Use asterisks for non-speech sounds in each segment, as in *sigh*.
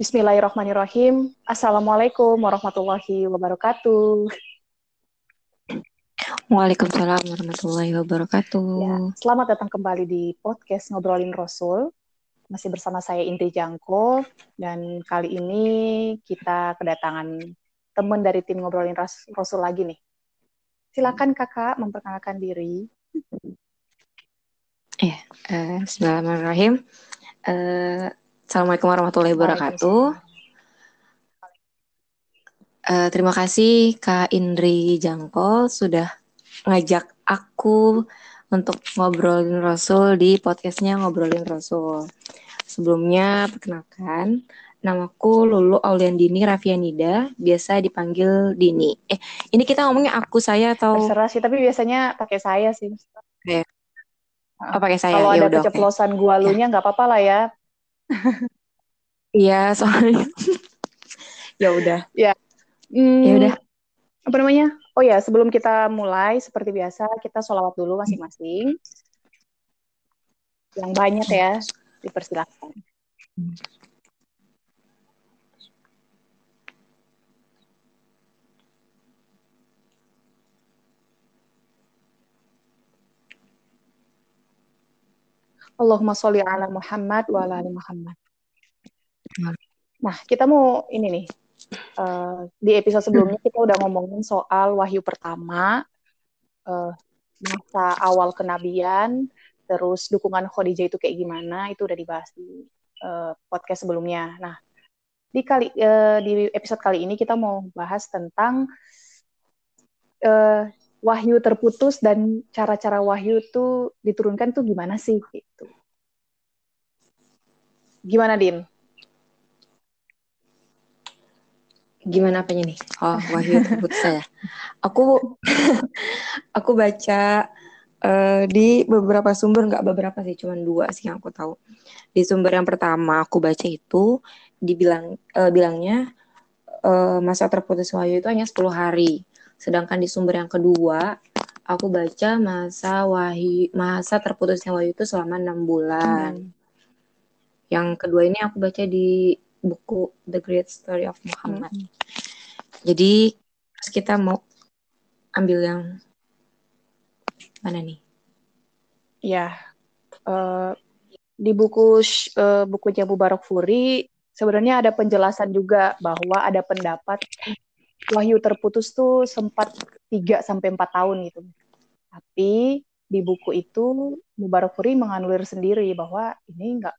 Bismillahirrahmanirrahim. Assalamualaikum warahmatullahi wabarakatuh. Waalaikumsalam warahmatullahi wabarakatuh. Ya, selamat datang kembali di podcast Ngobrolin Rasul. Masih bersama saya Indri Jangko dan kali ini kita kedatangan teman dari tim Ngobrolin Rasul lagi nih. Silakan Kakak memperkenalkan diri. Ya, uh, Bismillahirrahmanirrahim. Uh, Assalamualaikum warahmatullahi wabarakatuh. Uh, terima kasih Kak Indri Jangkol sudah ngajak aku untuk ngobrolin Rasul di podcastnya ngobrolin Rasul. Sebelumnya perkenalkan, namaku Lulu Auliandini Rafianida, biasa dipanggil Dini. Eh, ini kita ngomongnya aku saya atau? Terserah sih, tapi biasanya pakai saya sih. Oke. Oh, pakai saya. Kalau ya ada keceplosan okay. gua lunya nggak apa-apa lah ya. Iya, soalnya ya udah. Ya. Hmm, ya udah. Apa namanya? Oh ya, sebelum kita mulai seperti biasa kita sholawat dulu masing-masing. Yang banyak ya, dipersilakan. Allahumma sholli ala Muhammad wa ala ali Muhammad. Nah, kita mau ini nih. Uh, di episode sebelumnya kita udah ngomongin soal wahyu pertama, uh, masa awal kenabian, terus dukungan Khadijah itu kayak gimana, itu udah dibahas di uh, podcast sebelumnya. Nah, di kali uh, di episode kali ini kita mau bahas tentang uh, wahyu terputus dan cara-cara wahyu itu diturunkan tuh gimana sih gitu. Gimana Din? gimana apanya nih? Oh, Wahyu tersebut saya. Aku *laughs* aku baca uh, di beberapa sumber nggak beberapa sih, cuma dua sih yang aku tahu. Di sumber yang pertama aku baca itu dibilang uh, bilangnya uh, masa terputus Wahyu itu hanya 10 hari. Sedangkan di sumber yang kedua aku baca masa Wahyu masa terputusnya Wahyu itu selama enam bulan. Hmm. Yang kedua ini aku baca di buku The Great Story of Muhammad. Hmm. Jadi kita mau ambil yang mana nih? Ya, uh, di buku uh, bukunya Mubarak Furi sebenarnya ada penjelasan juga bahwa ada pendapat wahyu terputus tuh sempat 3 sampai empat tahun gitu. Tapi di buku itu Mubarak Furi menganulir sendiri bahwa ini enggak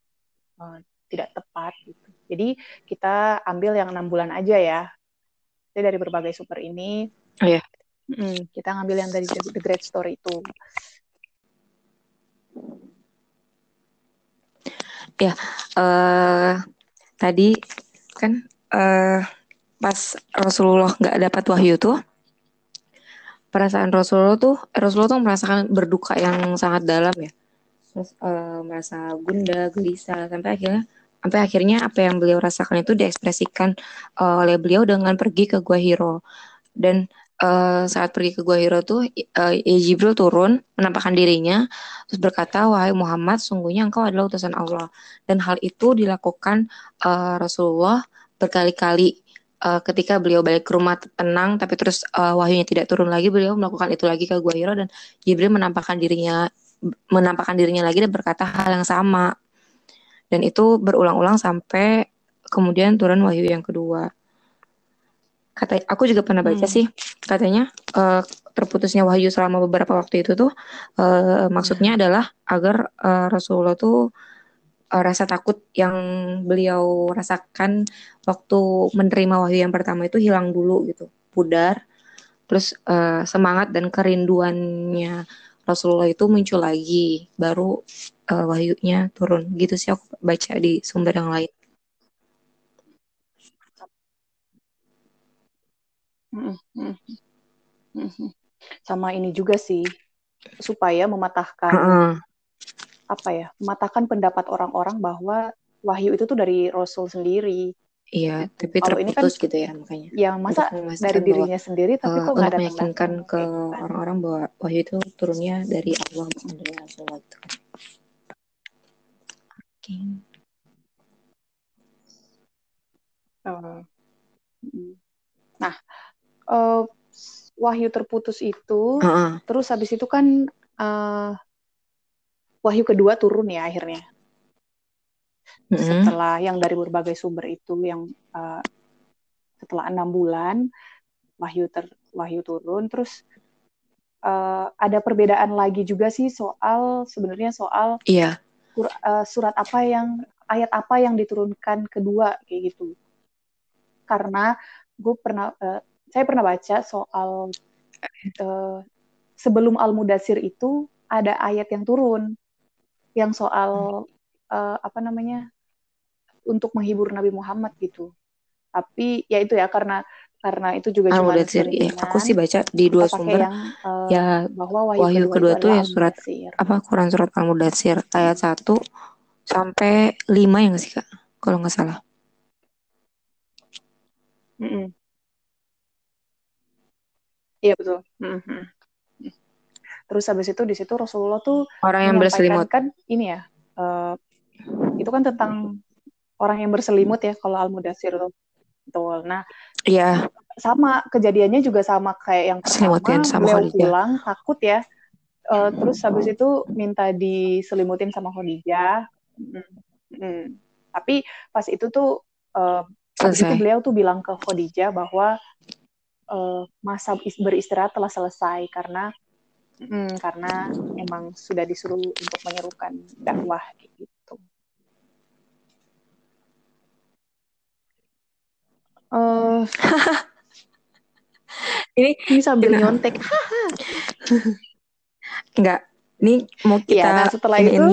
uh, tidak tepat gitu. Jadi kita ambil yang enam bulan aja ya. Jadi dari berbagai sumber ini, oh, ya. hmm, kita ngambil yang dari The Great Story itu. Ya, uh, tadi kan uh, pas Rasulullah nggak dapat wahyu tuh, perasaan Rasulullah tuh Rasulullah tuh merasakan berduka yang sangat dalam ya, terus uh, merasa gunda, gelisah sampai akhirnya sampai akhirnya apa yang beliau rasakan itu diekspresikan uh, oleh beliau dengan pergi ke Gua Hiro. Dan uh, saat pergi ke Gua Hiro tuh uh, Jibril turun menampakkan dirinya terus berkata wahai Muhammad sungguhnya engkau adalah utusan Allah. Dan hal itu dilakukan uh, Rasulullah berkali-kali uh, ketika beliau balik ke rumah tenang tapi terus uh, wahyunya tidak turun lagi beliau melakukan itu lagi ke Gua Hiro dan Jibril menampakkan dirinya menampakkan dirinya lagi dan berkata hal yang sama dan itu berulang-ulang sampai kemudian turun wahyu yang kedua. Kata aku juga pernah baca hmm. sih katanya uh, terputusnya wahyu selama beberapa waktu itu tuh uh, maksudnya adalah agar uh, Rasulullah tuh uh, rasa takut yang beliau rasakan waktu menerima wahyu yang pertama itu hilang dulu gitu, pudar. Terus uh, semangat dan kerinduannya Rasulullah itu muncul lagi, baru uh, wahyunya turun. Gitu sih aku baca di sumber yang lain. Sama ini juga sih supaya mematahkan uh -uh. Apa ya, mematahkan pendapat orang-orang bahwa wahyu itu tuh dari Rasul sendiri. Iya, tapi Kalau terputus kan, gitu ya makanya. Yang masa dari dirinya bahwa, sendiri tapi uh, kok nggak ada meyakinkan ke orang-orang bahwa wahyu itu turunnya dari Allah bukan dari Rasulullah gitu kan. Oke. Uh, nah, uh, wahyu terputus itu, uh -uh. terus habis itu kan uh, wahyu kedua turun ya akhirnya. Mm -hmm. Setelah yang dari berbagai sumber itu yang uh, setelah enam bulan wahyu ter wahyu turun, terus uh, ada perbedaan lagi juga sih soal sebenarnya soal iya. sur, uh, surat apa yang ayat apa yang diturunkan kedua kayak gitu karena gue pernah uh, saya pernah baca soal uh, sebelum al mudasir itu ada ayat yang turun yang soal uh, apa namanya untuk menghibur Nabi Muhammad gitu. Tapi ya itu ya karena karena itu juga cuma ya, aku sih baca di dua sumber. yang, uh, ya bahwa wahyu, wahyu kedua, kedua tuh ya surat apa Quran surat al mudatsir ayat satu sampai lima ya nggak sih kak? Kalau nggak salah. Mm -mm. Iya betul. Mm -hmm. Terus habis itu di situ Rasulullah tuh orang yang berselimut kan ini ya, uh, itu kan tentang orang yang berselimut ya kalau Al Mudasir tuh. Betul. Nah, iya. Sama kejadiannya juga sama kayak yang pertama, sama beliau Khadijah. pulang takut ya. Uh, terus habis itu minta diselimutin sama Khadijah. Mm -hmm. Tapi pas itu tuh uh, Habis itu beliau tuh bilang ke Khadijah bahwa uh, masa beristirahat telah selesai karena mm, karena emang sudah disuruh untuk menyerukan dakwah gitu. Uh, *laughs* ini ini sambil nyontek. *laughs* enggak. Ini mau iya, kita ya, nah setelah itu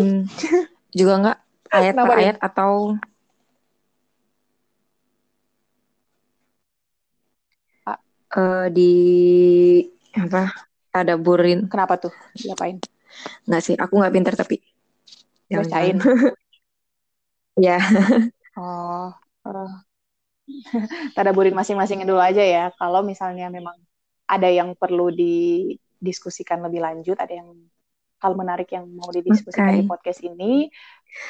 juga enggak *laughs* ayat per ayat atau uh, di apa ada burin. Kenapa tuh? Diapain? Nggak sih aku nggak pintar tapi bacain ya *laughs* oh *laughs* uh. burin masing-masing dulu aja ya. Kalau misalnya memang ada yang perlu didiskusikan lebih lanjut ada yang hal menarik yang mau didiskusikan okay. di podcast ini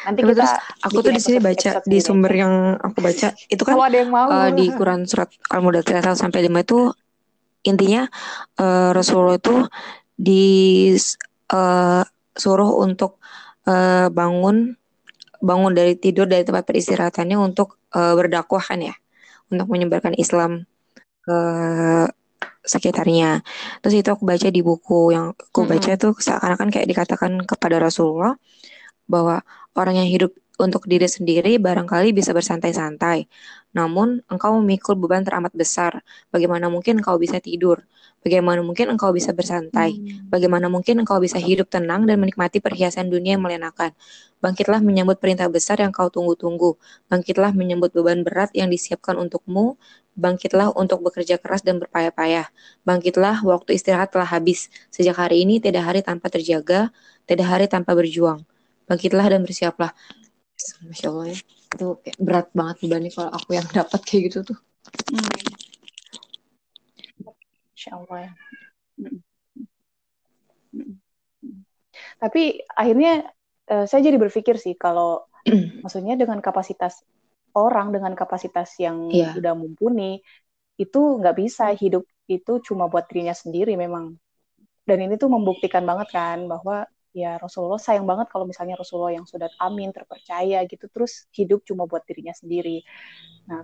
nanti kita terus aku tuh di sini baca di sumber yang aku baca. Itu kan ada yang mau. Uh, di Quran surat Al-Mudathir sampai 5 itu intinya uh, Rasulullah itu disuruh uh, untuk uh, bangun bangun dari tidur dari tempat peristirahatannya untuk uh, berdakwah kan ya untuk menyebarkan Islam ke sekitarnya. Terus itu aku baca di buku yang aku baca mm -hmm. tuh seakan-akan kayak dikatakan kepada Rasulullah bahwa orang yang hidup untuk diri sendiri barangkali bisa bersantai-santai. Namun engkau memikul beban teramat besar. Bagaimana mungkin engkau bisa tidur? Bagaimana mungkin engkau bisa bersantai? Hmm. Bagaimana mungkin engkau bisa hidup tenang dan menikmati perhiasan dunia yang melenakan? Bangkitlah menyambut perintah besar yang kau tunggu-tunggu. Bangkitlah menyambut beban berat yang disiapkan untukmu. Bangkitlah untuk bekerja keras dan berpayah-payah. Bangkitlah, waktu istirahat telah habis. Sejak hari ini tidak hari tanpa terjaga, tidak hari tanpa berjuang. Bangkitlah dan bersiaplah. Masya Allah ya. Itu kayak berat banget bebannya kalau aku yang dapat kayak gitu tuh. Hmm. Allah ya. Tapi akhirnya uh, saya jadi berpikir sih kalau *clears throat* maksudnya dengan kapasitas orang dengan kapasitas yang yeah. udah mumpuni itu nggak bisa hidup itu cuma buat dirinya sendiri memang dan ini tuh membuktikan banget kan bahwa ya Rasulullah sayang banget kalau misalnya Rasulullah yang sudah amin terpercaya gitu terus hidup cuma buat dirinya sendiri nah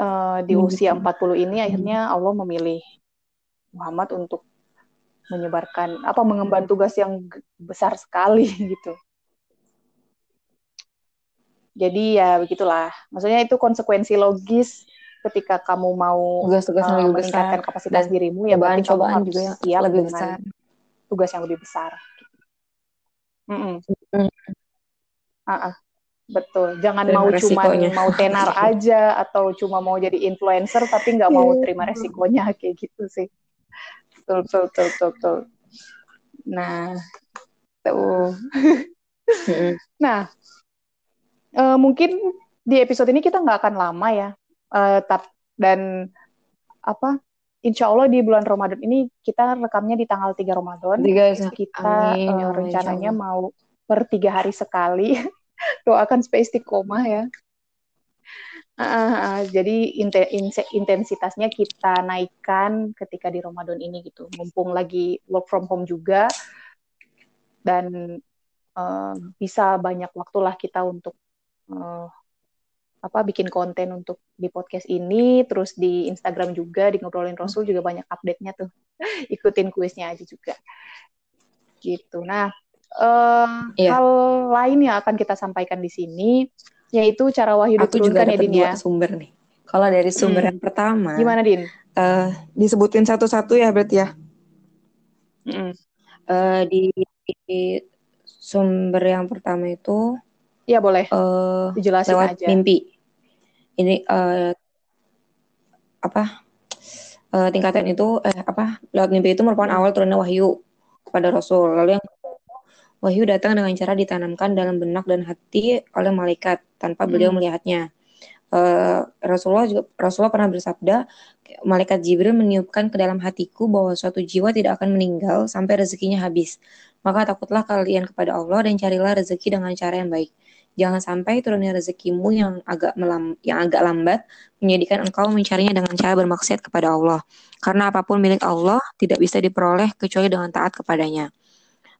uh, di usia 40 ini akhirnya Allah memilih Muhammad untuk menyebarkan apa mengemban tugas yang besar sekali *laughs* gitu jadi ya begitulah maksudnya itu konsekuensi logis ketika kamu mau tugas-tugas uh, meningkatkan besar. kapasitas Dan dirimu ya berarti cobaan juga yang siap lebih dengan besar. Tugas yang lebih besar mm -mm. Uh -uh. betul jangan terima mau cuma mau tenar *laughs* aja atau cuma mau jadi influencer tapi nggak mau iya. terima resikonya *laughs* kayak gitu sih betul betul betul betul, betul. nah tuh *laughs* nah uh, mungkin di episode ini kita nggak akan lama ya uh, tap, dan apa Insya Allah di bulan Ramadan ini kita rekamnya di tanggal 3 Ramadan. Tiga, kita Amin, uh, rencananya mau per tiga hari sekali. *laughs* Doakan space koma ya. Uh, uh, jadi intensitasnya kita naikkan ketika di Ramadan ini gitu. Mumpung lagi work from home juga dan uh, bisa banyak waktulah kita untuk uh, apa bikin konten untuk di podcast ini, terus di Instagram juga di ngobrolin Rasul juga banyak update-nya tuh. *laughs* Ikutin kuisnya aja juga. Gitu. Nah, uh, yeah. hal lain yang akan kita sampaikan di sini yaitu cara wahyu Aku juga ya Din ya. sumber nih. Kalau dari sumber hmm. yang pertama. Gimana Din? Uh, disebutin satu-satu ya berarti ya. Hmm. Uh, di, di sumber yang pertama itu. Iya boleh. Uh, Dijelasin lewat aja. mimpi. Ini uh, apa? Uh, tingkatan itu eh apa? Lewat mimpi itu merupakan awal turunnya wahyu kepada Rasul. Lalu yang Wahyu datang dengan cara ditanamkan dalam benak dan hati oleh malaikat tanpa beliau hmm. melihatnya. Uh, Rasulullah juga Rasulullah pernah bersabda, malaikat Jibril meniupkan ke dalam hatiku bahwa suatu jiwa tidak akan meninggal sampai rezekinya habis. Maka takutlah kalian kepada Allah dan carilah rezeki dengan cara yang baik. Jangan sampai turunnya rezekimu yang agak melam, yang agak lambat menjadikan engkau mencarinya dengan cara bermaksiat kepada Allah. Karena apa pun milik Allah tidak bisa diperoleh kecuali dengan taat kepadanya.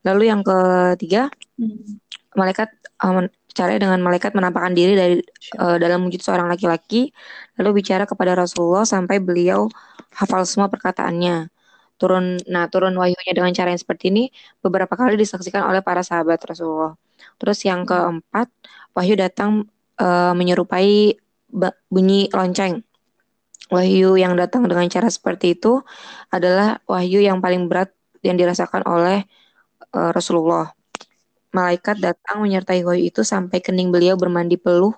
Lalu yang ketiga, hmm. malaikat um, cara dengan malaikat menampakkan diri dari uh, dalam wujud seorang laki-laki, lalu bicara kepada Rasulullah sampai beliau hafal semua perkataannya. Turun, nah turun wahyunya dengan cara yang seperti ini beberapa kali disaksikan oleh para sahabat Rasulullah. Terus yang hmm. keempat, wahyu datang uh, menyerupai bunyi lonceng. Wahyu yang datang dengan cara seperti itu adalah wahyu yang paling berat yang dirasakan oleh uh, Rasulullah. Malaikat datang menyertai wahyu itu sampai kening beliau bermandi peluh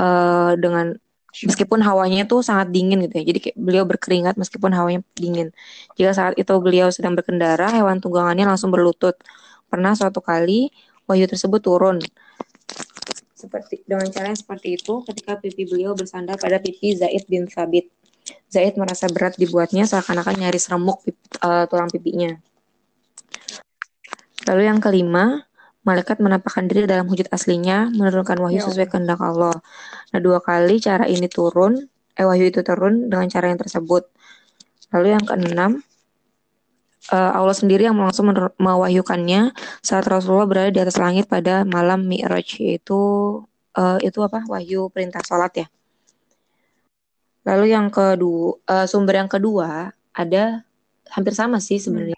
uh, dengan meskipun hawanya itu sangat dingin gitu ya. Jadi kayak beliau berkeringat meskipun hawanya dingin. Jika saat itu beliau sedang berkendara, hewan tunggangannya langsung berlutut. Pernah suatu kali wahyu tersebut turun seperti dengan cara yang seperti itu ketika pipi beliau bersandar pada pipi Zaid bin Sabit. Zaid merasa berat dibuatnya seakan-akan nyaris remuk uh, tulang pipinya. Lalu yang kelima, malaikat menampakkan diri dalam wujud aslinya, menurunkan wahyu ya sesuai kehendak Allah. Nah, dua kali cara ini turun, eh wahyu itu turun dengan cara yang tersebut. Lalu yang keenam, uh, Allah sendiri yang langsung mewahyukannya saat Rasulullah berada di atas langit pada malam Mi'raj, yaitu uh, itu apa? Wahyu perintah sholat ya. Lalu yang kedua, uh, sumber yang kedua ada hampir sama sih sebenarnya.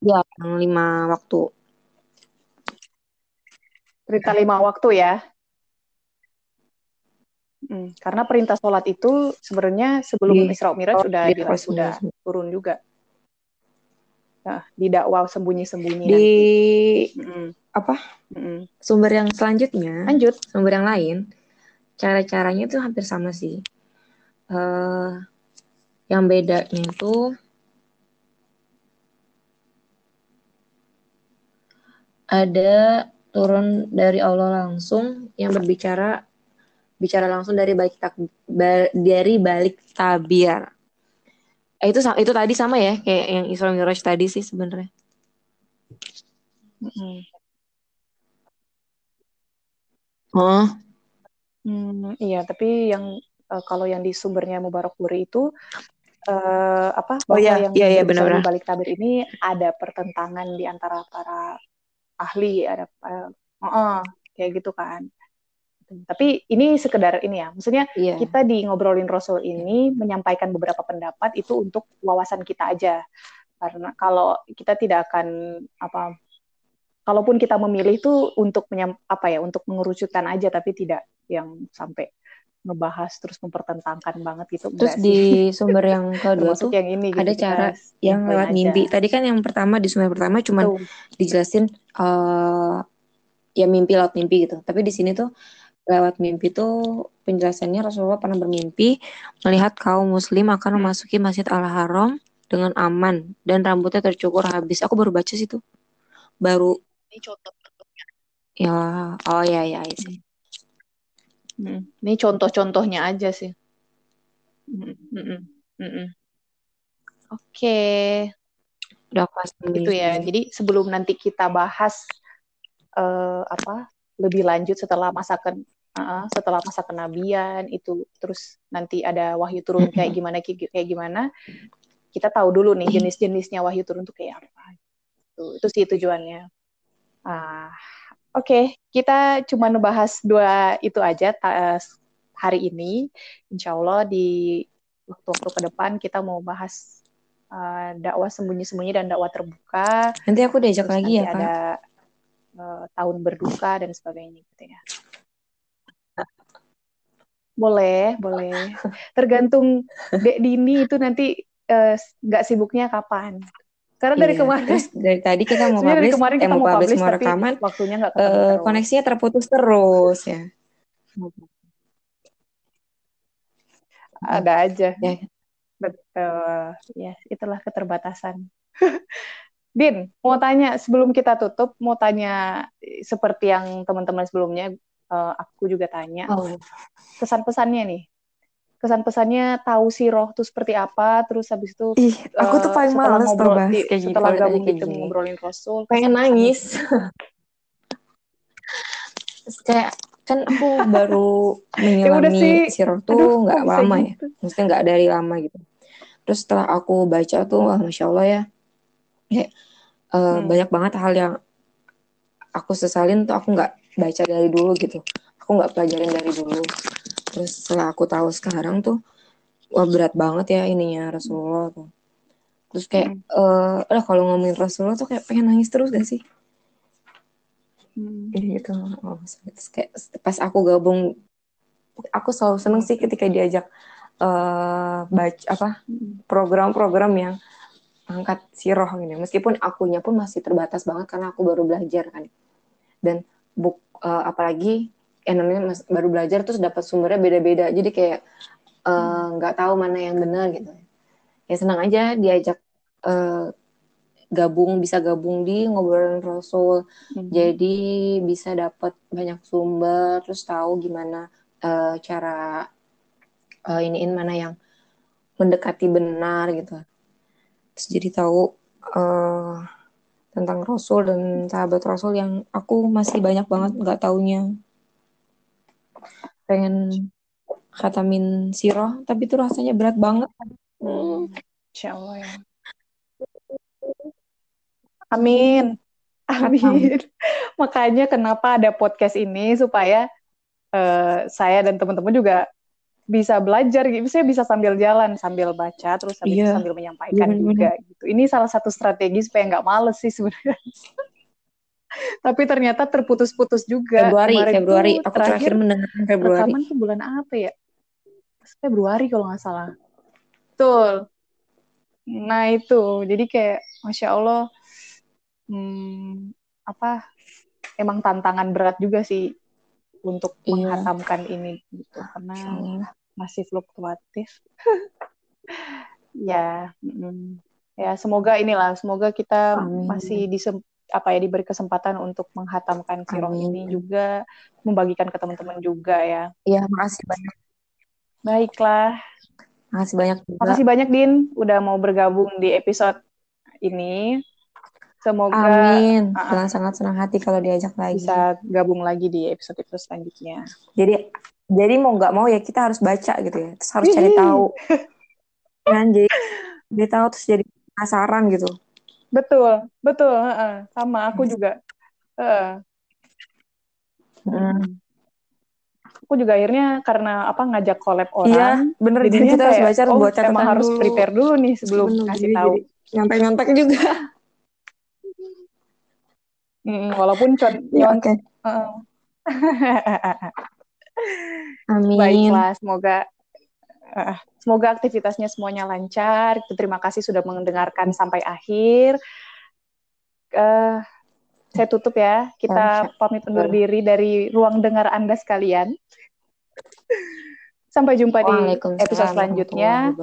Ya, yang lima waktu. Perintah lima waktu ya. Hmm, karena perintah sholat itu sebenarnya sebelum Isra Miraj sudah sudah turun juga. Nah, di dakwah sembunyi-sembunyi di nanti. Apa? Mm. Sumber yang selanjutnya, lanjut. Sumber yang lain, cara-caranya itu hampir sama sih. Uh, yang bedanya itu ada turun dari Allah langsung yang berbicara bicara langsung dari balik tak dari balik tabir. Eh, itu itu tadi sama ya kayak yang Isra Miraj tadi sih sebenarnya. Mm Oh. Hmm, iya, tapi yang uh, kalau yang di sumbernya Mubarak Puri itu uh, apa bahwa oh, iya, yang iya, iya, benar -benar. balik tabir ini ada pertentangan di antara para ahli ada uh, uh, kayak gitu kan tapi ini sekedar ini ya maksudnya yeah. kita di ngobrolin Rasul ini menyampaikan beberapa pendapat itu untuk wawasan kita aja karena kalau kita tidak akan apa kalaupun kita memilih itu untuk menyam, apa ya untuk mengerucutkan aja tapi tidak yang sampai ngebahas terus mempertentangkan banget gitu. Terus di sumber yang *laughs* kedua tuh yang ini, gitu, ada cara yang lewat aja. mimpi. Tadi kan yang pertama di sumber pertama cuma dijelasin uh, ya mimpi lewat mimpi gitu. Tapi di sini tuh lewat mimpi tuh penjelasannya Rasulullah pernah bermimpi melihat kaum muslim akan hmm. memasuki Masjid Al-Haram dengan aman dan rambutnya tercukur habis. Aku baru baca situ. Baru ini contoh Ya, oh ya ya, ya sih. Hmm. Ini contoh-contohnya aja sih. Hmm. Hmm. Hmm. Oke. Okay. Udah pas itu ya. Jadi sebelum nanti kita bahas uh, apa lebih lanjut setelah masakan uh, setelah masa kenabian itu terus nanti ada wahyu turun kayak gimana kayak gimana kita tahu dulu nih jenis-jenisnya wahyu turun tuh kayak apa. Itu itu sih tujuannya. Ah oke okay. kita cuma ngebahas dua itu aja hari ini. Insya Allah di waktu-waktu ke depan kita mau bahas uh, dakwah sembunyi-sembunyi dan dakwah terbuka. Nanti aku diajak lagi ya ada kak? Uh, tahun berduka dan sebagainya gitu ya boleh, boleh. Tergantung Dek Dini itu nanti eh, nggak uh, sibuknya kapan. Karena dari iya, kemarin terus dari tadi kita mau publish, dari kemarin kita eh, mau publish, mau rekaman, waktunya nggak uh, koneksinya terputus terus ya. Ada aja. Ya. Betul. Ya, itulah keterbatasan. *laughs* Din, mau tanya sebelum kita tutup, mau tanya seperti yang teman-teman sebelumnya uh, aku juga tanya oh. kesan-pesannya nih. Kesan-pesannya tahu si roh tuh seperti apa terus habis itu Ih, aku tuh paling uh, males ngobrol di, kayak gitu, setelah gabung gitu ngobrolin rasul pengen nangis. *laughs* kayak kan aku baru *laughs* ya menyelami si roh tuh nggak lama ya. gitu. maksudnya nggak dari lama gitu. Terus setelah aku baca tuh wah masya allah ya. Kayak uh, hmm. banyak banget hal yang aku sesalin tuh aku nggak baca dari dulu gitu. Aku nggak pelajarin dari dulu. Terus setelah aku tahu sekarang tuh wah berat banget ya ininya Rasulullah tuh. Terus kayak hmm. uh, kalau ngomongin Rasulullah tuh kayak pengen nangis terus gak sih? Hmm. gitu. Oh, terus kayak pas aku gabung aku selalu seneng sih ketika diajak uh, baca apa hmm. program-program yang angkat siroh gitu meskipun akunya pun masih terbatas banget karena aku baru belajar kan. Dan buk uh, apalagi yang namanya mas, baru belajar terus dapat sumbernya beda-beda. Jadi kayak eh, nggak uh, tahu mana yang benar gitu. Ya senang aja diajak uh, gabung bisa gabung di ngobrolin rasul. Hmm. jadi bisa dapat banyak sumber terus tahu gimana uh, cara uh, iniin mana yang mendekati benar gitu. Terus jadi tahu uh, tentang Rasul dan sahabat Rasul yang aku masih banyak banget nggak taunya. Pengen khatamin siroh, tapi itu rasanya berat banget. Hmm. Insya Allah ya. Amin. Amin. *laughs* Makanya kenapa ada podcast ini supaya uh, saya dan teman-teman juga bisa belajar gitu. Saya bisa sambil jalan, sambil baca, terus sambil, yeah. sambil menyampaikan yeah, juga gitu. Ini salah satu strategi supaya nggak males sih sebenarnya. *laughs* Tapi ternyata terputus-putus juga. Februari, Kemarin Februari. Aku terakhir, terakhir mendengar Februari. Rekaman tuh bulan apa ya? Februari kalau nggak salah. Betul. Nah itu, jadi kayak masya Allah, hmm, apa? Emang tantangan berat juga sih untuk iya. menghatamkan ini gitu karena masih fluktuatif. *laughs* ya, mm, ya semoga inilah, semoga kita Amin. masih di apa ya diberi kesempatan untuk menghatamkan sirah ini juga membagikan ke teman-teman juga ya. Iya, makasih banyak. Baiklah. Makasih banyak juga. Makasih banyak Din udah mau bergabung di episode ini. Semoga Amin. Uh, Dengan sangat senang hati kalau diajak lagi. Bisa gabung lagi di episode-episode selanjutnya. Jadi jadi mau nggak mau ya kita harus baca gitu ya. Terus harus cari tahu. *laughs* kan jadi dia tahu terus jadi penasaran gitu. Betul, betul. Uh, sama aku juga. Uh. Hmm. Aku juga akhirnya karena apa ngajak collab orang. Iya, bener. Jadi kita harus baca oh, buat catatan emang harus prepare dulu nih sebelum bener, kasih tahu. Nyampe-nyampe juga. Mm, walaupun con ya, okay. *laughs* uh. Amin. Baiklah, semoga uh, semoga aktivitasnya semuanya lancar. Terima kasih sudah mendengarkan sampai akhir. Uh, saya tutup ya. Kita pamit undur diri dari ruang dengar Anda sekalian. Sampai jumpa di episode selanjutnya.